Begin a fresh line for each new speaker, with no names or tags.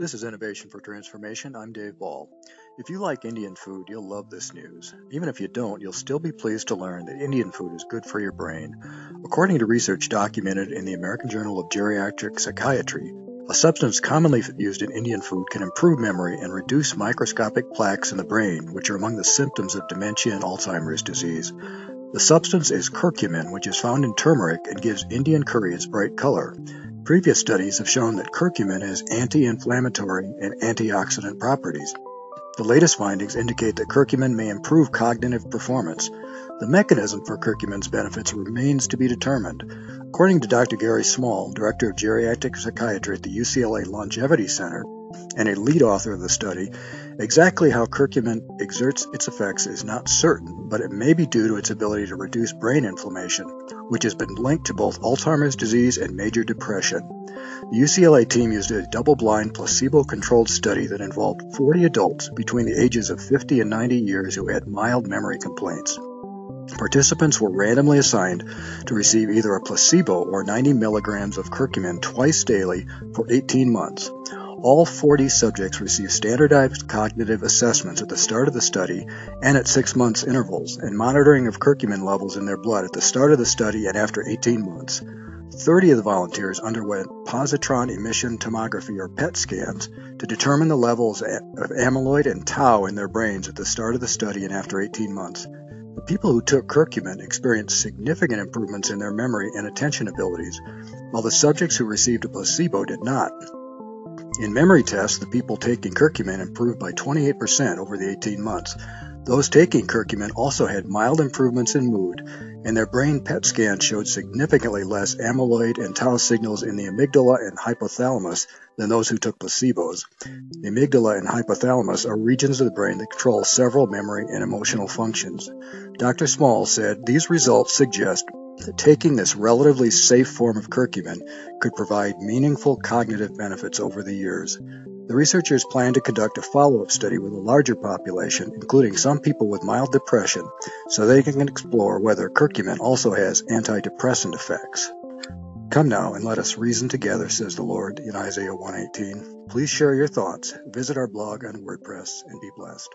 This is Innovation for Transformation. I'm Dave Ball. If you like Indian food, you'll love this news. Even if you don't, you'll still be pleased to learn that Indian food is good for your brain. According to research documented in the American Journal of Geriatric Psychiatry, a substance commonly used in Indian food can improve memory and reduce microscopic plaques in the brain, which are among the symptoms of dementia and Alzheimer's disease. The substance is curcumin, which is found in turmeric and gives Indian curry its bright color. Previous studies have shown that curcumin has anti-inflammatory and antioxidant properties. The latest findings indicate that curcumin may improve cognitive performance. The mechanism for curcumin's benefits remains to be determined. According to Dr. Gary Small, Director of Geriatric Psychiatry at the UCLA Longevity Center, and a lead author of the study, exactly how curcumin exerts its effects is not certain, but it may be due to its ability to reduce brain inflammation, which has been linked to both Alzheimer's disease and major depression. The UCLA team used a double blind, placebo controlled study that involved 40 adults between the ages of 50 and 90 years who had mild memory complaints. Participants were randomly assigned to receive either a placebo or 90 milligrams of curcumin twice daily for 18 months. All 40 subjects received standardized cognitive assessments at the start of the study and at six months intervals, and monitoring of curcumin levels in their blood at the start of the study and after 18 months. 30 of the volunteers underwent positron emission tomography or PET scans to determine the levels of amyloid and tau in their brains at the start of the study and after 18 months. The people who took curcumin experienced significant improvements in their memory and attention abilities, while the subjects who received a placebo did not. In memory tests, the people taking curcumin improved by 28% over the 18 months. Those taking curcumin also had mild improvements in mood, and their brain PET scans showed significantly less amyloid and tau signals in the amygdala and hypothalamus than those who took placebos. The amygdala and hypothalamus are regions of the brain that control several memory and emotional functions. Dr. Small said these results suggest that taking this relatively safe form of curcumin could provide meaningful cognitive benefits over the years. The researchers plan to conduct a follow up study with a larger population, including some people with mild depression, so they can explore whether curcumin also has antidepressant effects. Come now and let us reason together, says the Lord in Isaiah 118. Please share your thoughts, visit our blog on WordPress, and be blessed.